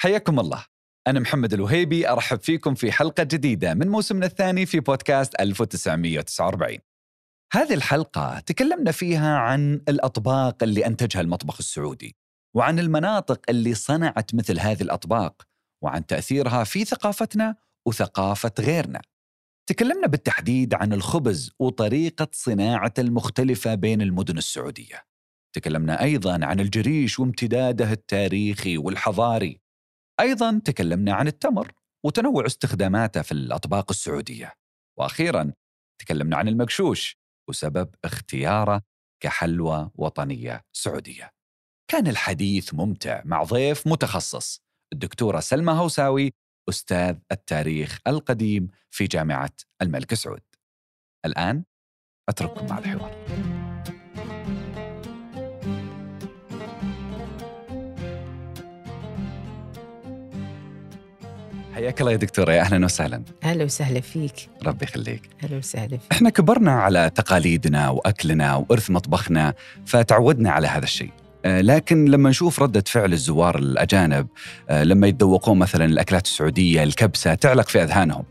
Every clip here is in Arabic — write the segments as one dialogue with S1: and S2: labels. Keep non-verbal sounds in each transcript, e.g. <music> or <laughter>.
S1: حياكم الله. أنا محمد الوهيبي أرحب فيكم في حلقة جديدة من موسمنا الثاني في بودكاست 1949 هذه الحلقة تكلمنا فيها عن الأطباق اللي أنتجها المطبخ السعودي وعن المناطق اللي صنعت مثل هذه الأطباق وعن تأثيرها في ثقافتنا وثقافة غيرنا. تكلمنا بالتحديد عن الخبز وطريقة صناعة المختلفة بين المدن السعودية. تكلمنا أيضا عن الجريش وامتداده التاريخي والحضاري أيضا تكلمنا عن التمر وتنوع استخداماته في الأطباق السعودية. وأخيرا تكلمنا عن المقشوش وسبب اختياره كحلوى وطنية سعودية. كان الحديث ممتع مع ضيف متخصص الدكتورة سلمى هوساوي أستاذ التاريخ القديم في جامعة الملك سعود. الآن أترككم مع الحوار. حياك الله يا دكتورة يا أهلا وسهلا.
S2: أهلا وسهلا فيك.
S1: ربي يخليك.
S2: أهلا وسهلا فيك.
S1: إحنا كبرنا على تقاليدنا وأكلنا وإرث مطبخنا فتعودنا على هذا الشيء. آه، لكن لما نشوف ردة فعل الزوار الأجانب آه، لما يتذوقون مثلا الأكلات السعودية الكبسة تعلق في أذهانهم.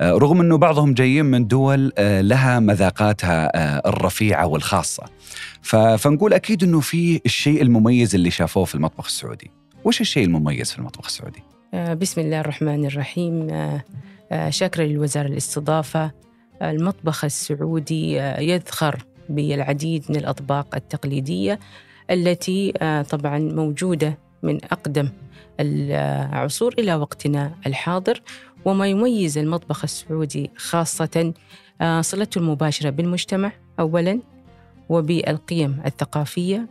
S1: آه، رغم أنه بعضهم جايين من دول لها مذاقاتها الرفيعة والخاصة. فنقول أكيد أنه في الشيء المميز اللي شافوه في المطبخ السعودي. وش الشيء المميز في المطبخ السعودي؟
S2: آه، بسم الله الرحمن الرحيم. آه، آه، شاكرة للوزارة الاستضافة. المطبخ السعودي يذخر بالعديد من الأطباق التقليدية التي طبعا موجودة من أقدم العصور إلى وقتنا الحاضر. وما يميز المطبخ السعودي خاصة صلته المباشرة بالمجتمع أولا وبالقيم الثقافية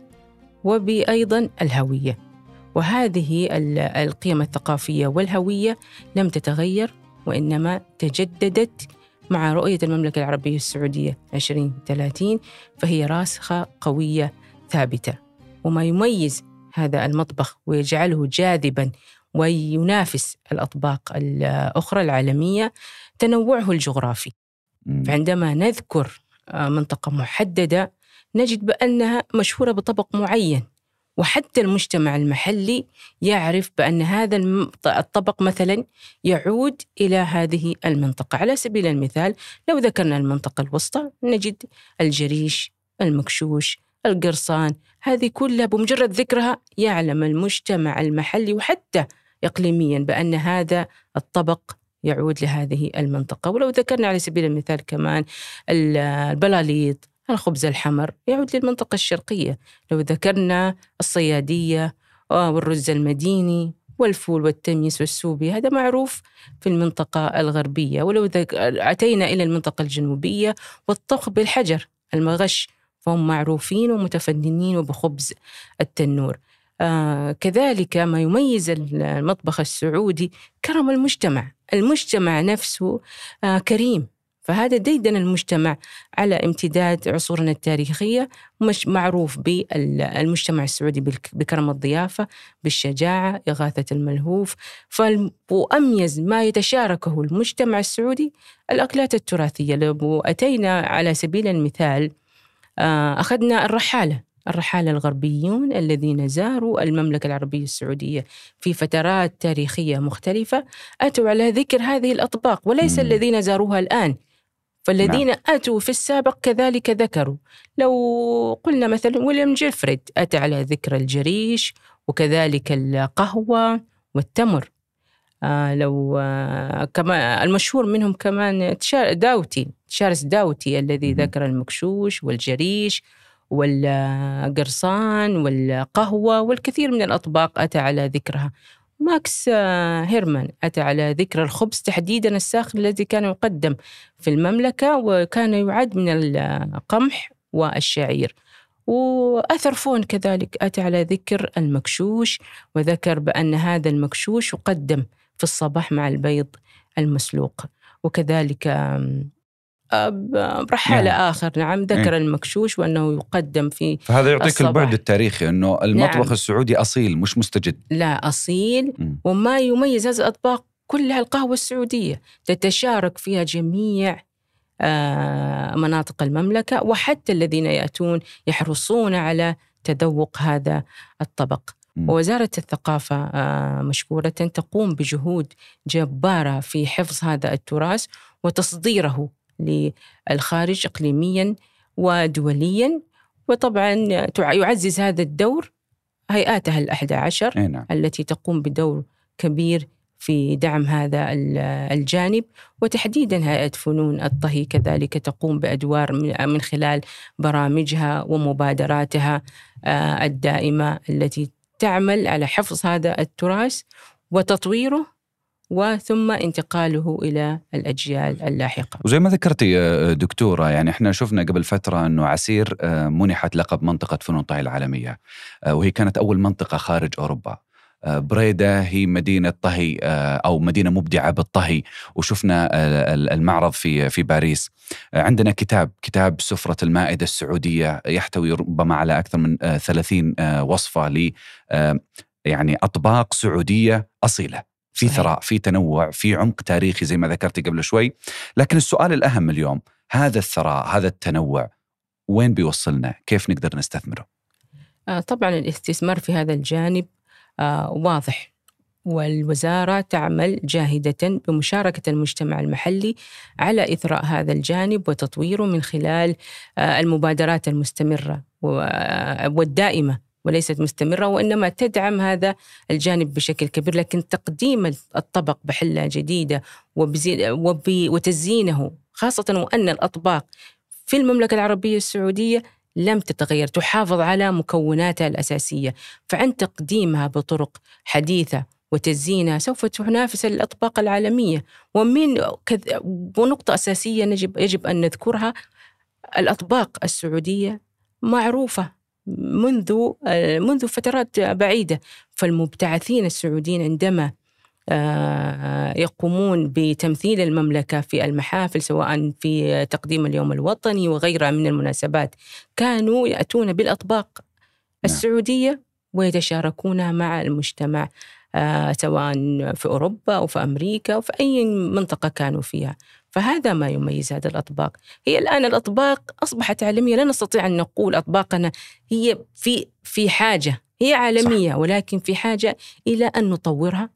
S2: وبأيضا الهوية. وهذه ال- القيم الثقافية والهوية لم تتغير وإنما تجددت مع رؤية المملكة العربية السعودية 2030 فهي راسخة قوية ثابتة وما يميز هذا المطبخ ويجعله جاذبا وينافس الأطباق الأخرى العالمية تنوعه الجغرافي. فعندما نذكر آه، منطقة محددة نجد بأنها مشهورة بطبق معين وحتى المجتمع المحلي يعرف بأن هذا الطبق مثلا يعود إلى هذه المنطقة. على سبيل المثال لو ذكرنا المنطقة الوسطى نجد الجريش المكشوش القرصان. هذه كلها بمجرد ذكرها يعلم المجتمع المحلي وحتى إقليميا بأن هذا الطبق يعود لهذه المنطقة. ولو ذكرنا على سبيل المثال كمان ال- البلاليط الخبز الحمر يعود للمنطقة الشرقية لو ذكرنا الصيادية آه، والرز المديني والفول والتميس والسوبي هذا معروف في المنطقة الغربية. ولو. أتينا إلى المنطقة الجنوبية والطبخ بالحجر المغش فهم معروفين ومتفننين وبخبز التنور. آه كذلك ما يميز المطبخ السعودي كرم المجتمع. المجتمع نفسه آه كريم. فهذا ديدن المجتمع على امتداد عصورنا التاريخية مش معروف بالمجتمع السعودي بكرم الضيافة بالشجاعة إغاثة الملهوف وأميز ما يتشاركه المجتمع السعودي الأكلات التراثية لو أتينا على سبيل المثال آه، أخذنا الرحالة الرحالة الغربيون الذين زاروا المملكة العربية السعودية في فترات تاريخية مختلفة أتوا على ذكر هذه الأطباق وليس
S1: مم.
S2: الذين زاروها الآن فالذين نعم. أتوا في السابق كذلك ذكروا لو قلنا مثلا ويليام جيفريد أتى على ذكر الجريش وكذلك القهوة والتمر آه لو آه كما المشهور منهم كمان داوتي تشارلز داوتي الذي. ذكر المكشوش والجريش والقرصان والقهوة والكثير من الأطباق أتى على ذكرها ماكس آه، هيرمان أتى على ذكر الخبز تحديدا الساخن الذي كان يقدم في المملكة وكان يعد من القمح والشعير. وأثر فون كذلك أتى على ذكر المكشوش وذكر بأن هذا المكشوش يقدم في الصباح مع البيض المسلوق. وكذلك آم، آه، رحالة
S1: نعم.
S2: آخر نعم ذكر المكشوش وأنه يقدم في
S1: فهذا يعطيك
S2: الصباح.
S1: البعد التاريخي إنه المطبخ
S2: نعم.
S1: السعودي أصيل مش مستجد
S2: لا أصيل
S1: مم.
S2: وما يميز هذه الأطباق كلها القهوة السعودية تتشارك فيها جميع آه، مناطق المملكة وحتى الذين يأتون يحرصون على تذوق هذا الطبق. ووزارة الثقافة آه، مشكورة تقوم بجهود جبارة في حفظ هذا التراث وتصديره للخارج إقليميا ودوليا وطبعا يعزز هذا الدور هيئاتها الأحدى عشر
S1: نعم.
S2: التي تقوم بدور كبير في دعم هذا ال- الجانب وتحديدا هيئة فنون الطهي كذلك تقوم بأدوار من- من خلال برامجها ومبادراتها آه، الدائمة التي تعمل على حفظ هذا التراث وتطويره وثم انتقاله إلى الأجيال اللاحقة.
S1: وزي ما ذكرتي يا دكتورة يعني إحنا شفنا قبل فترة أنه عسير آه، منحت لقب منطقة فنون الطهي العالمية. آه، وهي كانت أول منطقة خارج أوروبا. آه، بريدة هي مدينة طهي آه، أو مدينة مبدعة بالطهي. وشفنا آه، ال- المعرض في في باريس. آه، عندنا كتاب كتاب سفرة المائدة السعودية يحتوي ربما على أكثر من آه، 30 آه، وصفة ل آه، يعني أطباق سعودية أصيلة. في. ثراء في تنوع في عمق تاريخي زي ما ذكرتي قبل شوي. لكن السؤال الأهم اليوم هذا الثراء هذا التنوع وين بيوصلنا؟ كيف نقدر نستثمره؟
S2: آه، طبعا الاستثمار في هذا الجانب آه، واضح. والوزارة تعمل جاهدة بمشاركة المجتمع المحلي على إثراء هذا الجانب وتطويره من خلال آه، المبادرات المستمرة والدائمة وليست مستمرة وإنما تدعم هذا الجانب بشكل كبير. لكن تقديم الطبق بحلة جديدة وتزيينه خاصة وأن الأطباق في المملكة العربية السعودية لم تتغير تحافظ على مكوناتها الأساسية. فعن تقديمها بطرق حديثة وتزيينها سوف تنافس الأطباق العالمية. ومن كذ... ونقطة أساسية يجب, يجب أن نذكرها الأطباق السعودية معروفة منذ منذ فترات بعيدة. فالمبتعثين السعوديين عندما آه، يقومون بتمثيل المملكة في المحافل سواء في تقديم اليوم الوطني وغيرها من المناسبات كانوا يأتون بالأطباق السعودية ويتشاركونها مع المجتمع آه، سواء في أوروبا أو في أمريكا أو في أي منطقة كانوا فيها. فهذا ما يميز هذه الأطباق. هي الآن الأطباق أصبحت عالمية. لا نستطيع أن نقول أطباقنا هي في في حاجة هي عالمية صح. ولكن في حاجة إلى أن نطورها.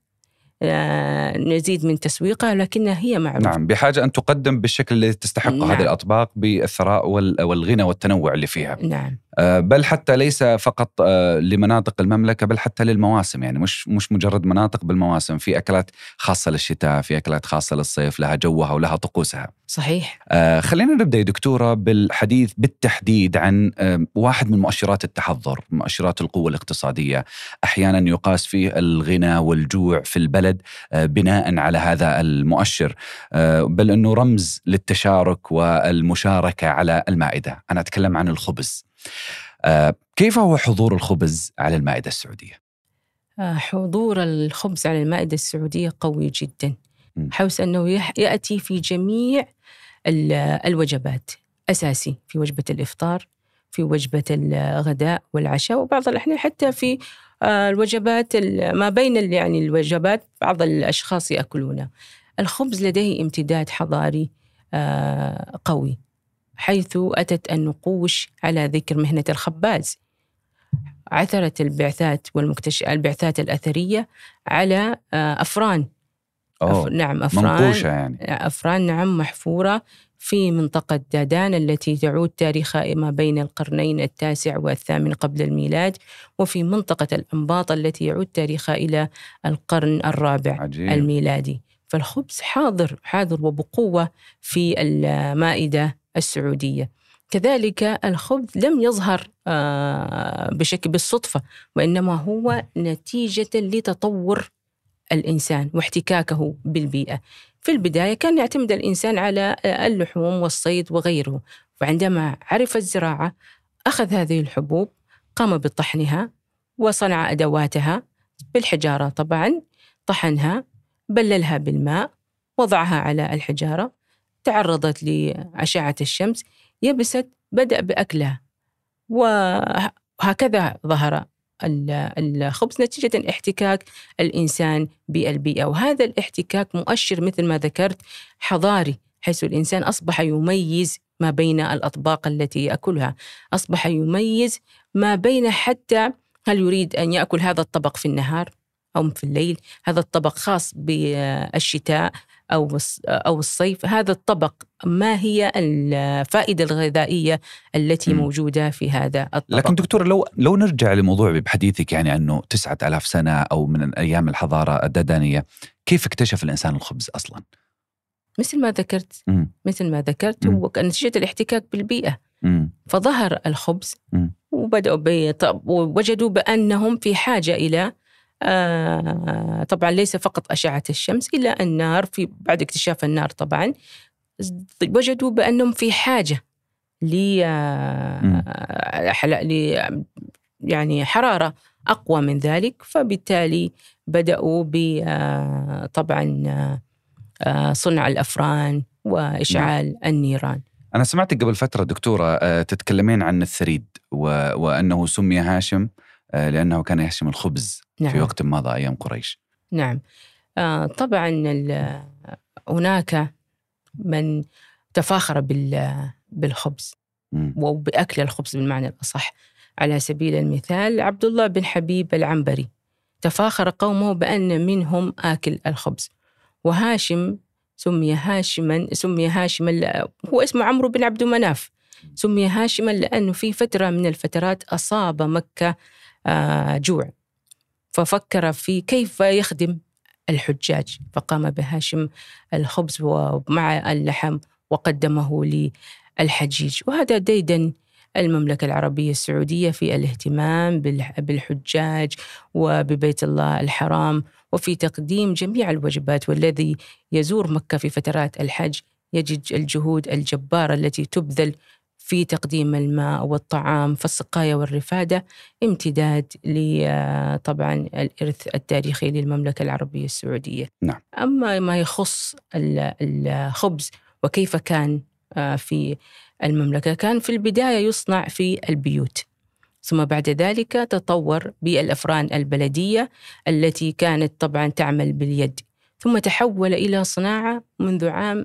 S2: آه، نزيد من تسويقها لكنها هي معروفة.
S1: نعم بحاجة أن تقدم بالشكل الذي تستحقه
S2: نعم.
S1: هذه الأطباق بالثراء وال- والغنى والتنوع اللي فيها.
S2: نعم.
S1: بل حتى ليس فقط آه، لمناطق المملكة بل حتى للمواسم. يعني مش مش مجرد مناطق بالمواسم. في أكلات خاصة للشتاء في أكلات خاصة للصيف لها جوها ولها طقوسها.
S2: صحيح.
S1: آه، خلينا نبدأ يا دكتورة بالحديث بالتحديد عن آه، واحد من مؤشرات التحضر، مؤشرات القوة الاقتصادية، أحيانا يقاس فيه الغنى والجوع في البلد آه، بناء على هذا المؤشر، آه، بل إنه رمز للتشارك والمشاركة على المائدة، أنا أتكلم عن الخبز. آه، كيف هو حضور الخبز على المائدة السعودية؟
S2: آه، حضور الخبز على المائدة السعودية قوي جدا. حيث أنه يأتي في جميع ال- الوجبات أساسي في وجبة الإفطار في وجبة الغداء والعشاء وبعض الأحيان حتى في آه، الوجبات ال- ما بين يعني الوجبات بعض الأشخاص يأكلونه الخبز لديه امتداد حضاري قوي حيث أتت النقوش على ذكر مهنة الخباز. عثرت البعثات والمكتش... البعثات الأثرية على آه، أفران.
S1: أوه
S2: أف... نعم أفران.
S1: منقوشة يعني.
S2: أفران نعم محفورة في منطقة دادان التي تعود تاريخها ما بين القرنين التاسع والثامن قبل الميلاد وفي منطقة الأنباط التي يعود تاريخها إلى القرن الرابع
S1: عجيب.
S2: الميلادي. فالخبز حاضر حاضر وبقوة في المائدة السعودية. كذلك الخبز لم يظهر آه، بشكل بالصدفة وإنما هو نتيجة لتطور الإنسان واحتكاكه بالبيئة. في البداية كان يعتمد الإنسان على اللحوم والصيد وغيره وعندما عرف الزراعة أخذ هذه الحبوب قام بطحنها وصنع أدواتها بالحجارة طبعا طحنها بللها بالماء وضعها على الحجارة تعرضت لأشعة الشمس يبست بدأ بأكلها. وهكذا ظهر الخبز نتيجة احتكاك الإنسان بالبيئة. وهذا الاحتكاك مؤشر مثل ما ذكرت حضاري حيث الإنسان أصبح يميز ما بين الأطباق التي يأكلها. أصبح يميز ما بين حتى هل يريد أن يأكل هذا الطبق في النهار أو في الليل. هذا الطبق خاص بالشتاء أو أو الصيف هذا الطبق ما هي الفائدة الغذائية التي موجودة في هذا الطبق
S1: لكن دكتور لو لو نرجع لموضوع بحديثك يعني أنه تسعة ألاف سنة أو من أيام الحضارة الددانية كيف اكتشف الإنسان الخبز أصلا؟
S2: مثل ما ذكرت
S1: م.
S2: مثل ما ذكرت. هو نتيجة الاحتكاك بالبيئة
S1: مم.
S2: فظهر الخبز
S1: مم.
S2: وبدأوا ووجدوا بأنهم في حاجة إلى آه، طبعا ليس فقط أشعة الشمس إلا النار في بعد اكتشاف النار طبعا وجدوا بأنهم في حاجة ل. آه، يعني حرارة أقوى من ذلك فبالتالي بدأوا ب آه، طبعا صنع الأفران وإشعال النيران
S1: أنا سمعتك قبل فترة دكتورة تتكلمين عن الثريد. وأنه سمي هاشم لأنه كان يهشم الخبز
S2: نعم.
S1: في وقت مضى أيام قريش.
S2: نعم. آه، طبعا هناك من تفاخر بال- بالخبز. وبأكل الخبز بالمعنى الأصح. على سبيل المثال عبد الله بن حبيب العنبري تفاخر قومه بأن منهم آكل الخبز. وهاشم سمي هاشما سمي هاشما هو اسمه عمرو بن عبد مناف. سمي هاشما لأنه في فترة من الفترات أصاب مكة آه، جوع. ففكر في كيف يخدم الحجاج. فقام بهاشم الخبز ومع اللحم وقدمه للحجيج. وهذا ديدن المملكة العربية السعودية في الاهتمام بالح- بالحجاج وببيت الله الحرام. وفي تقديم جميع الوجبات والذي يزور مكة في فترات الحج يجد الجهود الجبارة التي تبذل في تقديم الماء والطعام فالسقاية والرفادة امتداد آه، طبعا الإرث التاريخي للمملكة العربية السعودية.
S1: نعم.
S2: أما ما يخص ال- الخبز وكيف كان آه، في المملكة؟ كان في البداية يصنع في البيوت. ثم بعد ذلك تطور بالأفران البلدية التي كانت طبعا تعمل باليد. ثم تحول إلى صناعة منذ عام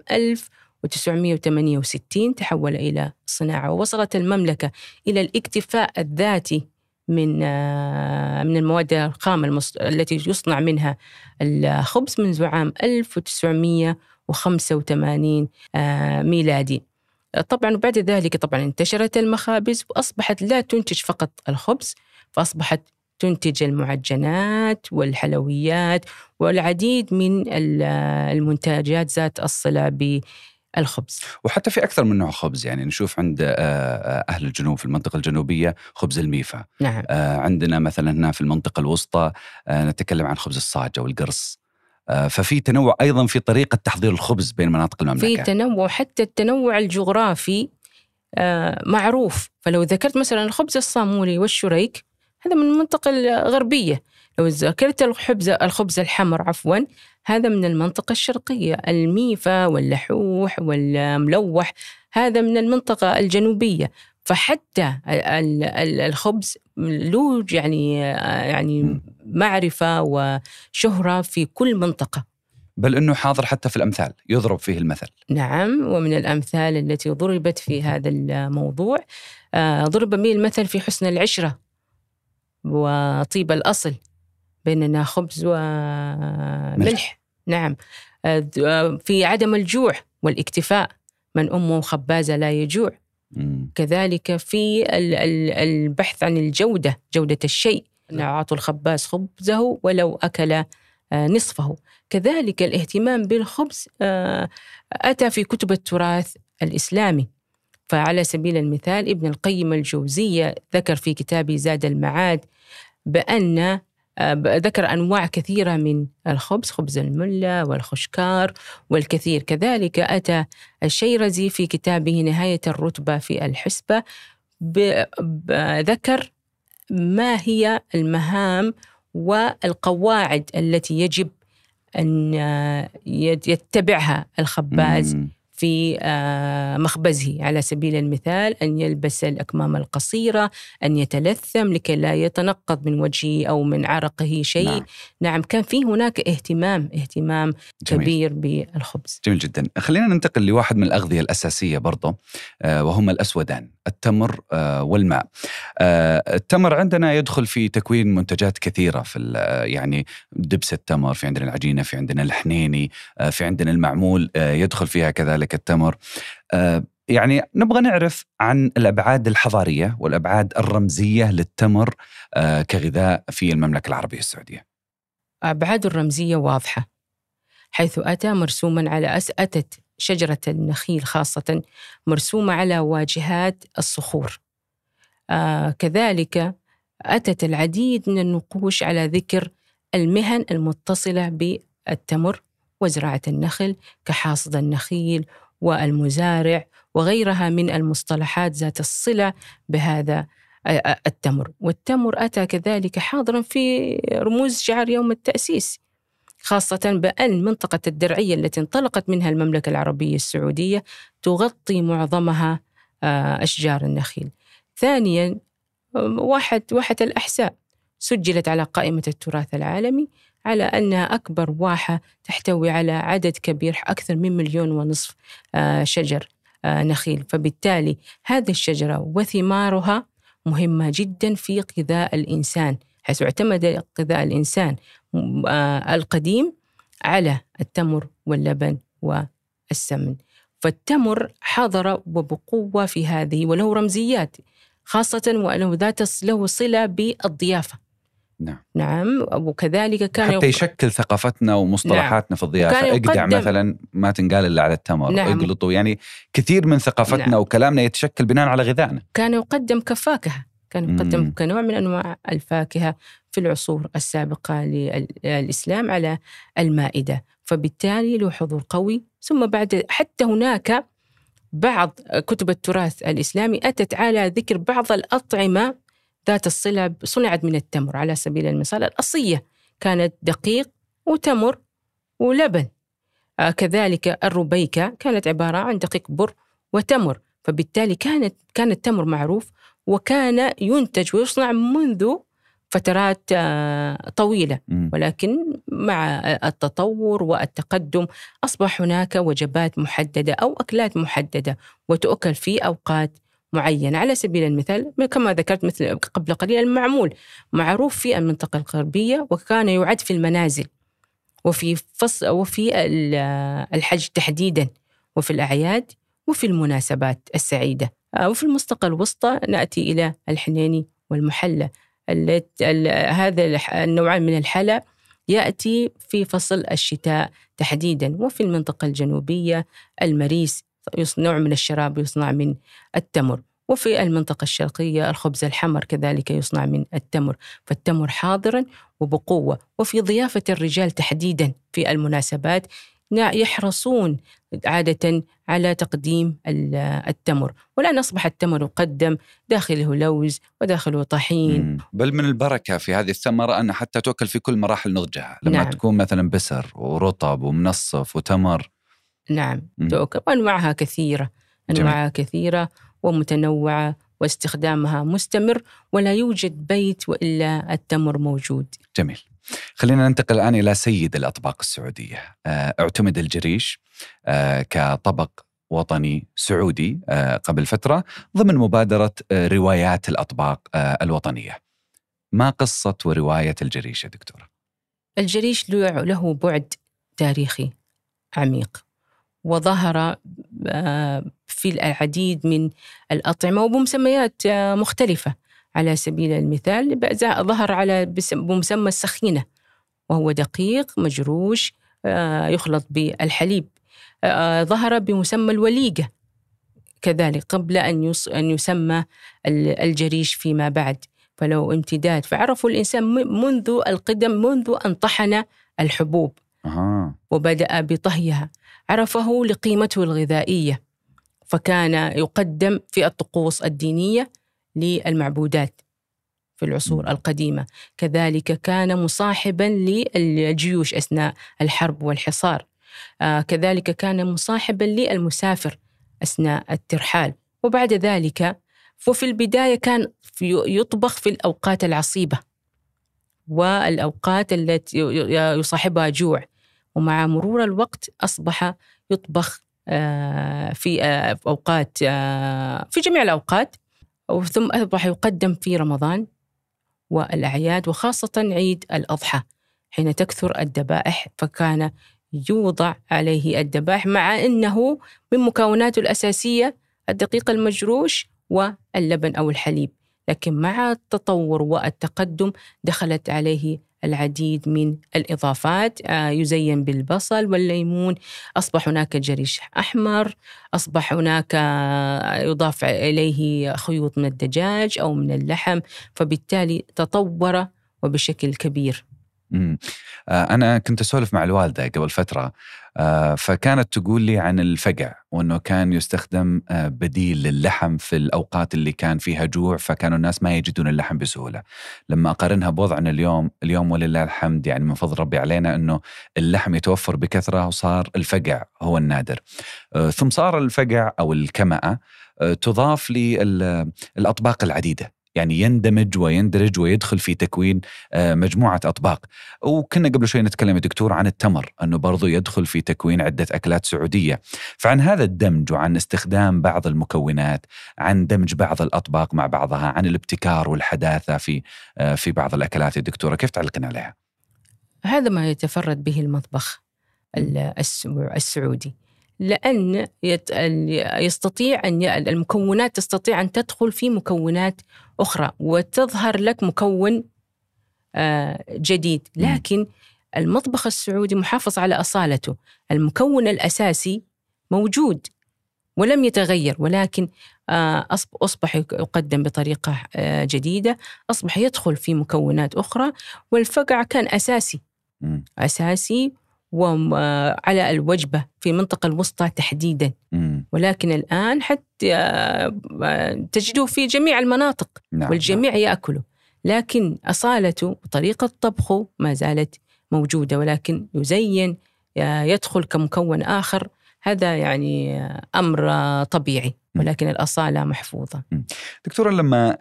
S2: 1968 تحول إلى صناعة ووصلت المملكة إلى الاكتفاء الذاتي من آه، من المواد الخام التي يصنع منها الخبز منذ عام 1985 آه، ميلادي. طبعا وبعد ذلك طبعا انتشرت المخابز وأصبحت لا تنتج فقط الخبز فأصبحت تنتج المعجنات والحلويات والعديد من ال- المنتجات ذات الصله بالخبز.
S1: وحتى في أكثر من نوع خبز يعني نشوف عند آه، آه، أهل الجنوب في المنطقة الجنوبية خبز الميفا.
S2: نعم.
S1: آه، عندنا مثلا هنا في المنطقة الوسطى نتكلم عن خبز الصاج أو القرص ففي تنوع أيضا في طريقة تحضير الخبز بين مناطق
S2: في
S1: المملكة
S2: تنوع حتى التنوع الجغرافي معروف. فلو ذكرت مثلا الخبز الصامولي والشريك هذا من المنطقة الغربية. لو ذكرت الخبز الخبز الحمر عفوا هذا من المنطقة الشرقية الميفا واللحوح والملوح هذا من المنطقة الجنوبية. فحتى ال- ال- الخبز له يعني يعني. معرفة وشهرة في كل منطقة.
S1: بل أنه حاضر حتى في الأمثال يضرب فيه المثل.
S2: نعم ومن الأمثال التي ضربت في هذا الموضوع آه، ضرب به المثل في حسن العشرة وطيب الأصل. بيننا خبز وملح نعم. آه، آه، في عدم الجوع والاكتفاء. من أمه خبازة لا يجوع.
S1: مم.
S2: كذلك في ال- ال- البحث عن الجودة جودة الشيء. أعطوا الخباز خبزه ولو أكل آه، نصفه. كذلك الاهتمام بالخبز أتى في كتب التراث الإسلامي. فعلى سبيل المثال ابن القيم الجوزية ذكر في كتابه زاد المعاد بأن ذكر أنواع كثيرة من الخبز خبز الملة والخشكار والكثير كذلك. أتى الشيرزي في كتابه نهاية الرتبة في الحسبة. ذكر ما هي المهام والقواعد التي يجب أن آه، يت- يتبعها الخباز. في آه، مخبزه. على سبيل المثال أن يلبس الأكمام القصيرة أن يتلثم لكي لا يتنقض من وجهه أو من عرقه شيء. نعم. نعم, كان في هناك اهتمام اهتمام
S1: جميل.
S2: كبير بالخبز.
S1: جميل جدا. خلينا ننتقل لواحد من الأغذية الأساسية برضه آه، وهما الأسودان التمر آه، والماء. التمر عندنا يدخل في تكوين منتجات كثيرة في يعني دبس التمر في عندنا العجينة في عندنا الحنيني في عندنا المعمول يدخل فيها كذلك التمر. آه، يعني نبغى نعرف عن الأبعاد الحضارية والأبعاد الرمزية للتمر آه، كغذاء في المملكة العربية السعودية.
S2: أبعاده الرمزية واضحة حيث أتى مرسوما على أس أتت شجرة النخيل خاصة مرسومة على واجهات الصخور. آه كذلك أتت العديد من النقوش على ذكر المهن المتصلة بالتمر وزراعة النخل كحاصد النخيل والمزارع وغيرها من المصطلحات ذات الصلة بهذا آه، التمر. والتمر أتى كذلك حاضرا في رموز شعار يوم التأسيس خاصة بأن منطقة الدرعية التي انطلقت منها المملكة العربية السعودية تغطي معظمها آه، أشجار النخيل. ثانيا آم، واحد واحة الأحساء سجلت على قائمة التراث العالمي على أنها أكبر واحة تحتوي على عدد كبير أكثر من مليون ونصف آه، شجر آه، نخيل. فبالتالي هذه الشجرة وثمارها مهمة جدا في غذاء الإنسان. حيث اعتمد غذاء الإنسان آه، القديم على التمر واللبن والسمن. فالتمر حضر وبقوة في هذه وله رمزيات خاصة وله ذات له صلة بالضيافة.
S1: نعم.
S2: نعم وكذلك كان
S1: حتى يشكل ثقافتنا ومصطلحاتنا في
S2: الضيافة
S1: اقدع مثلا ما تنقال إلا على التمر
S2: نعم.
S1: اقلطوا يعني كثير من ثقافتنا
S2: نعم.
S1: وكلامنا يتشكل بناء على غذائنا
S2: كان يقدم كفاكهة كان يقدم
S1: مم.
S2: كنوع من أنواع الفاكهة في العصور السابقة للإسلام على المائدة فبالتالي له حضور قوي ثم بعد حتى هناك بعض كتب التراث الإسلامي أتت على ذكر بعض الأطعمة ذات الصلة صنعت من التمر على سبيل المثال. الأصية كانت دقيق وتمر ولبن. آه، كذلك الربيكة كانت عبارة عن دقيق بر وتمر. فبالتالي كانت كان التمر معروف وكان ينتج ويصنع منذ فترات آه، طويلة. ولكن مع التطور والتقدم أصبح هناك وجبات محددة أو أكلات محددة وتؤكل في أوقات معينة على سبيل المثال كما ذكرت مثل قبل قليل المعمول معروف في المنطقة الغربية وكان يعد في المنازل وفي فصل وفي ال- الحج تحديدا وفي الأعياد وفي المناسبات السعيدة. آه، وفي المنطقة الوسطى نأتي إلى الحنيني والمحلى هذا النوعان من الحلى يأتي في فصل الشتاء تحديدا وفي المنطقة الجنوبية المريس يص- نوع من الشراب يصنع من التمر. وفي المنطقة الشرقية الخبز الحمر كذلك يصنع من التمر. فالتمر حاضرا وبقوة. وفي ضيافة الرجال تحديدا في المناسبات نا- يحرصون عادة على تقديم ال- التمر. والآن أصبح التمر يقدم داخله لوز وداخله طحين.
S1: مم. بل من البركة في هذه الثمرة أن حتى تؤكل في كل مراحل نضجها. لما
S2: نعم.
S1: تكون مثلا بسر ورطب ومنصف وتمر
S2: نعم. تؤكل وأنواعها كثيرة
S1: جميل.
S2: أنواعها كثيرة ومتنوعة واستخدامها مستمر ولا يوجد بيت وإلا التمر موجود.
S1: جميل. خلينا ننتقل الآن إلى سيد الأطباق السعودية. آه، اعتمد الجريش آه، كطبق وطني سعودي آه، قبل فترة ضمن مبادرة آه، روايات الأطباق آه، الوطنية. ما قصة ورواية الجريش يا دكتوره
S2: الجريش له بعد تاريخي عميق. وظهر آه، في العديد من الأطعمة وبمسميات آه، مختلفة. على سبيل المثال ظهر على بمسمى السخينة وهو دقيق مجروش آه، يخلط بالحليب. ظهر بمسمى الوليقة كذلك قبل أن يسمى ال- الجريش فيما بعد. فلو امتداد فعرفوا الإنسان منذ القدم منذ أن طحن الحبوب.
S1: أها.
S2: وبدأ بطهيها. عرفه لقيمته الغذائية فكان يقدم في الطقوس الدينية للمعبودات في العصور. القديمة. كذلك كان مصاحبا للجيوش أثناء الحرب والحصار. آه، كذلك كان مصاحبا للمسافر أثناء الترحال. وبعد ذلك وفي البداية كان في- يطبخ في الأوقات العصيبة والأوقات التي يصاحبها جوع. ومع مرور الوقت أصبح يطبخ آه، في آه، أوقات آه، في جميع الأوقات ثم أصبح يقدم في رمضان والأعياد وخاصة عيد الأضحى. حين تكثر الذبائح فكان يوضع عليه الذبائح مع أنه من مكوناته الأساسية الدقيق المجروش واللبن أو الحليب. لكن مع التطور والتقدم دخلت عليه العديد من الإضافات. آه، يزين بالبصل والليمون. أصبح هناك جريش أحمر. أصبح هناك آه، يضاف إليه خيوط من الدجاج أو من اللحم. فبالتالي تطور وبشكل كبير.
S1: آه، أنا كنت أسولف مع الوالدة قبل فترة آه، فكانت تقول لي عن الفقع وأنه كان يستخدم آه، بديل للحم في الأوقات اللي كان فيها جوع فكانوا الناس ما يجدون اللحم بسهولة. لما أقارنها بوضعنا اليوم اليوم ولله الحمد يعني من فضل ربي علينا أنه اللحم يتوفر بكثرة وصار الفقع هو النادر. ثم صار الفقع أو الكمأة آه، تضاف للأطباق العديدة. يعني يندمج ويندرج ويدخل في تكوين آه، مجموعة أطباق. وكنا قبل شوي نتكلم يا دكتور عن التمر أنه برضو يدخل في تكوين عدة أكلات سعودية. فعن هذا الدمج وعن استخدام بعض المكونات عن دمج بعض الأطباق مع بعضها عن الابتكار والحداثة في آه، في بعض الأكلات يا دكتورة كيف تعلقين عليها؟
S2: هذا ما يتفرد به المطبخ ال- السعو- السعودي. لأن يستطيع أن المكونات تستطيع أن تدخل في مكونات أخرى وتظهر لك مكون آه، جديد. لكن المطبخ السعودي محافظ على أصالته المكون الأساسي موجود ولم يتغير ولكن آه، أصب- أصبح يق- يقدم بطريقة آه، جديدة أصبح يدخل في مكونات أخرى والفقع كان أساسي. أساسي وعلى الوجبة في المنطقة الوسطى تحديدا.
S1: مم.
S2: ولكن الآن حتى آه، تجده في جميع المناطق
S1: نعم
S2: والجميع يأكله لكن أصالته وطريقة طبخه ما زالت موجودة ولكن يزين آه، يدخل كمكون آخر. هذا يعني آه، أمر طبيعي. ولكن الأصالة محفوظة.
S1: دكتورة لما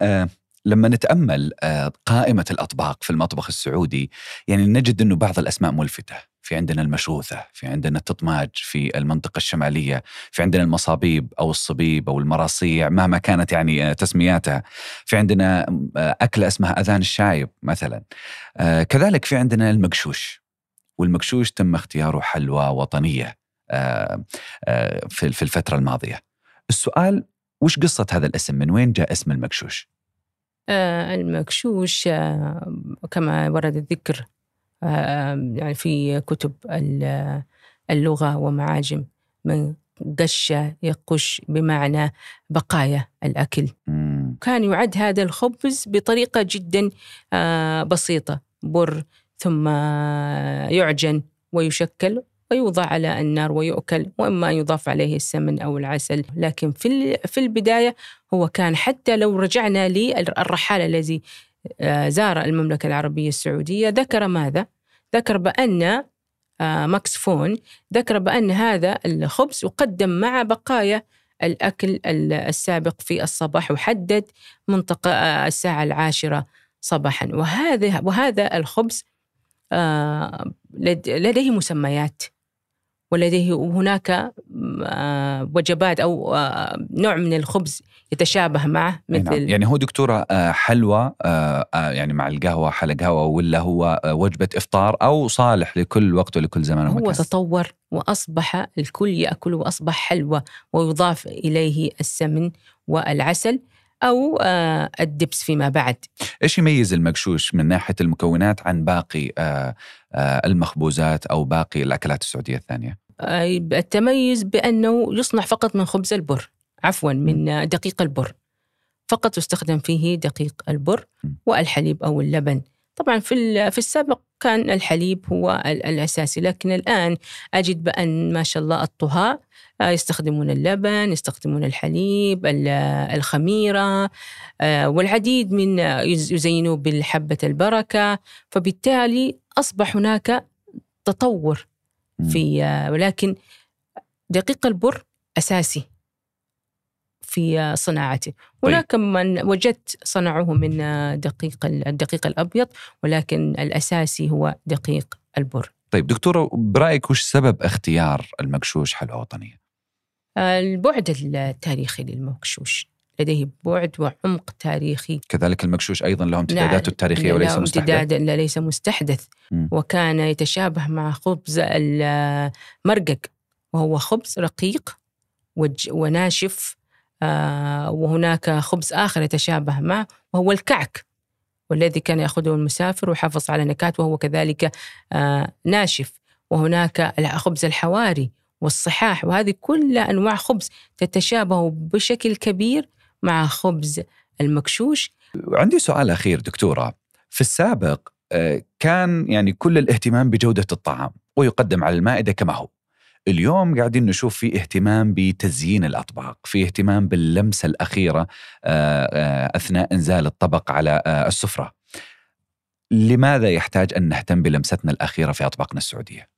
S1: لما نتأمل آه، قائمة الأطباق في المطبخ السعودي يعني نجد إنه بعض الأسماء ملفتة. في عندنا المشوثه في عندنا التطماج في المنطقة الشمالية في عندنا المصابيب أو الصبيب أو المراصيع مهما كانت يعني آه، تسمياتها. في عندنا آه، أكلة اسمها أذان الشايب مثلا. آه، كذلك في عندنا المقشوش. والمقشوش تم اختياره حلوى آه، في الفترة الماضية. السؤال وش قصة هذا الاسم؟ من وين جاء اسم المقشوش؟
S2: المكشوش كما ورد الذكر يعني في كتب ال- اللغة ومعاجم من قش يقش بمعنى بقايا الأكل.
S1: مم.
S2: كان يعد هذا الخبز بطريقة جدا آه، بسيطة. بر ثم يعجن ويشكل ويوضع على النار ويؤكل وإما أن يضاف عليه السمن أو العسل. لكن في في البداية هو كان حتى لو رجعنا للرحال الذي زار المملكة العربية السعودية ذكر ماذا؟ ذكر بأن آه، ماكس فون ذكر بأن هذا الخبز يقدم مع بقايا الأكل ال- السابق في الصباح وحدد منطقة آه، الساعة العاشرة صباحا وهذا وهذا الخبز آه، لد- لديه مسميات ولديه هناك آه، وجبات أو آه، نوع من الخبز يتشابه معه
S1: أي نعم.
S2: مثل
S1: يعني هو دكتورة آه، حلوى يعني مع القهوة حلا قهوة ولا هو وجبة إفطار أو صالح لكل وقت ولكل زمان
S2: هو
S1: ومكان
S2: تطور وأصبح الكل يأكله وأصبح حلوى ويضاف إليه السمن والعسل آه، الدبس فيما بعد
S1: إيش يميز المقشوش من ناحية المكونات عن باقي المخبوزات أو باقي الأكلات السعودية الثانية.
S2: آه، التميز بأنه يصنع فقط من خبز البر عفوا من آه، دقيق البر. فقط يستخدم فيه دقيق البر. والحليب أو اللبن. طبعا في في السابق كان الحليب هو ال- الأساسي لكن الآن أجد بأن ما شاء الله الطهاء آه، يستخدمون اللبن يستخدمون الحليب ال- الخميرة آه، والعديد من آه، يز- يزينوا بالحبة البركة فبالتالي أصبح هناك تطور. في ولكن دقيق البر أساسي في صناعته. هناك من وجدت صنعوه من دقيق ال- الدقيق الأبيض ولكن الأساسي هو دقيق البر.
S1: طيب دكتورة برأيك وش سبب اختيار المقشوش حلوى وطنية؟
S2: آه، البعد التاريخي للمغشوش لديه بعد وعمق تاريخي.
S1: كذلك المقشوش أيضا له امتداداته التاريخية
S2: لا
S1: وليس مستحدث.
S2: لا ليس مستحدث. وكان يتشابه مع خبز المرقق وهو خبز رقيق وناشف وهناك خبز آخر يتشابه معه وهو الكعك والذي كان يأخذه المسافر ويحافظ على نكهات وهو كذلك آه، ناشف. وهناك خبز الحواري والصحاح وهذه كلها أنواع خبز تتشابه بشكل كبير مع خبز المكشوش.
S1: عندي سؤال أخير دكتورة. في السابق آه، كان يعني كل الاهتمام بجودة الطعام ويقدم على المائدة كما هو. اليوم قاعدين نشوف في اهتمام بتزيين الأطباق في اهتمام باللمسة الأخيرة آه، آه، أثناء إنزال الطبق على آه، السفرة لماذا يحتاج أن نهتم بلمستنا الأخيرة في أطباقنا السعودية؟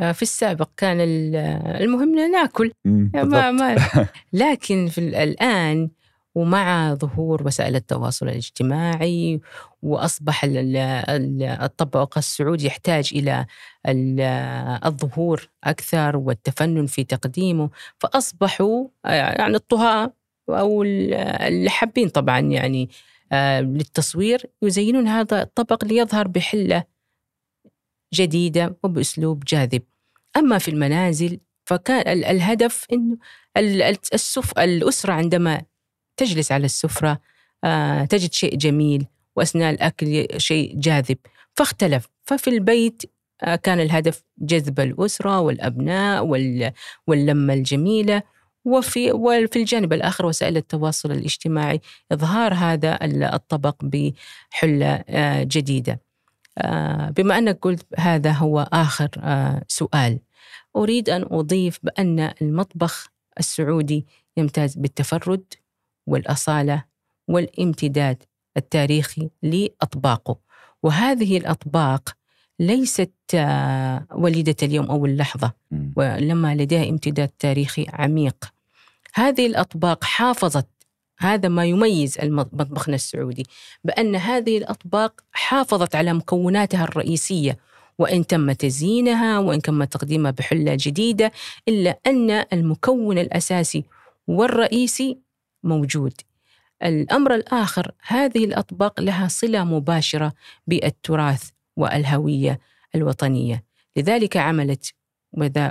S2: آه، في السابق كان ال- المهم ناكل
S1: مم،
S2: ما. ما <laughs> لكن في ال- الآن ومع ظهور وسائل التواصل الاجتماعي ال- الطبق السعودي يحتاج إلى ال- الظهور أكثر والتفنن في تقديمه فأصبحوا آه، يعني الطهاة ال- اللي حابين طبعا يعني آه، للتصوير يزينون هذا الطبق ليظهر بحلة جديدة وبأسلوب جاذب. أما في المنازل فكان ال- الهدف إنه ال- ال- السف الأسرة عندما تجلس على السفرة آه، تجد شيء جميل وأثناء الأكل شيء جاذب. فاختلف. ففي البيت آه، كان الهدف جذب الأسرة والأبناء وال- واللمة الجميلة. وفي وفي الجانب الآخر وسائل التواصل الاجتماعي. إظهار هذا ال- الطبق بحلة آه، جديدة. آه، بما أنك قلت هذا هو آه، سؤال. أريد أن أضيف بأن المطبخ السعودي يمتاز بالتفرد. والأصالة والامتداد التاريخي لأطباقه وهذه الأطباق ليست آه، وليدة اليوم أو اللحظة
S1: مم.
S2: ولما لديها امتداد تاريخي عميق هذه الأطباق حافظت هذا ما يميز مطبخنا السعودي بأن هذه الأطباق حافظت على مكوناتها الرئيسية وإن تم تزيينها وإن تم تقديمها بحلة جديدة إلا أن المكون الأساسي والرئيسي موجود. الأمر الآخر هذه الأطباق لها صلة مباشرة بالتراث والهوية الوطنية. لذلك عملت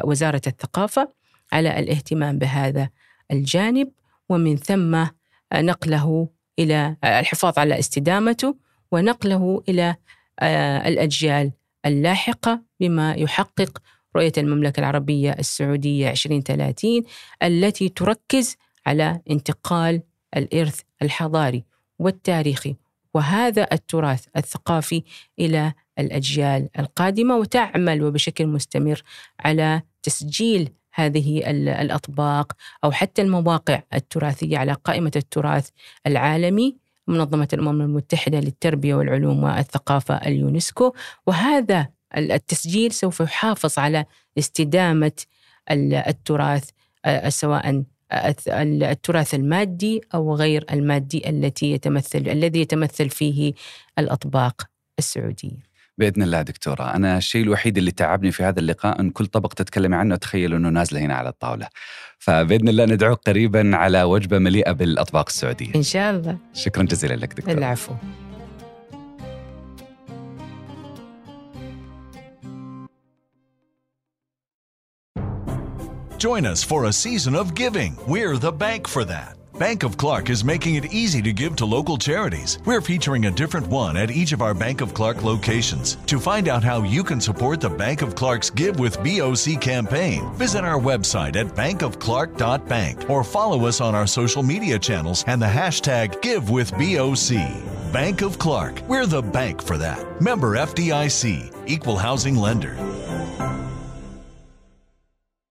S2: وزارة الثقافة على الاهتمام بهذا الجانب ومن ثم نقله إلى الحفاظ على استدامته ونقله إلى آه، الأجيال اللاحقة بما يحقق رؤية المملكة العربية السعودية 2030 التي تركز على انتقال الإرث الحضاري والتاريخي وهذا التراث الثقافي إلى الأجيال القادمة وتعمل وبشكل مستمر على تسجيل هذه ال- الأطباق أو حتى المواقع التراثية على قائمة التراث العالمي منظمة الأمم المتحدة للتربية والعلوم والثقافة اليونسكو. وهذا ال- التسجيل سوف يحافظ على استدامة ال- التراث آه، سواء التراث المادي أو غير المادي التي يتمثل الذي يتمثل فيه الأطباق السعودية.
S1: بإذن الله دكتورة. أنا الشيء الوحيد اللي تعبني في هذا اللقاء إن كل طبق تتكلمي عنه اتخيل إنه نازله هنا على الطاولة. فبإذن الله ندعوك قريبا على وجبة مليئة بالأطباق السعودية.
S2: إن شاء الله.
S1: شكرا جزيلا لك دكتور
S2: العفو.
S3: Join us for a season of giving. We're the bank for that. Bank of Clark is making it easy to give to local charities. We're featuring a different one at each of our Bank of Clark locations. To find out how you can support the Bank of Clark's Give with BOC campaign, visit our website at bankofclark.bank or follow us on our social media channels and the hashtag Give with BOC. Bank of Clark. We're the bank for that. Member FDIC, Equal Housing Lender.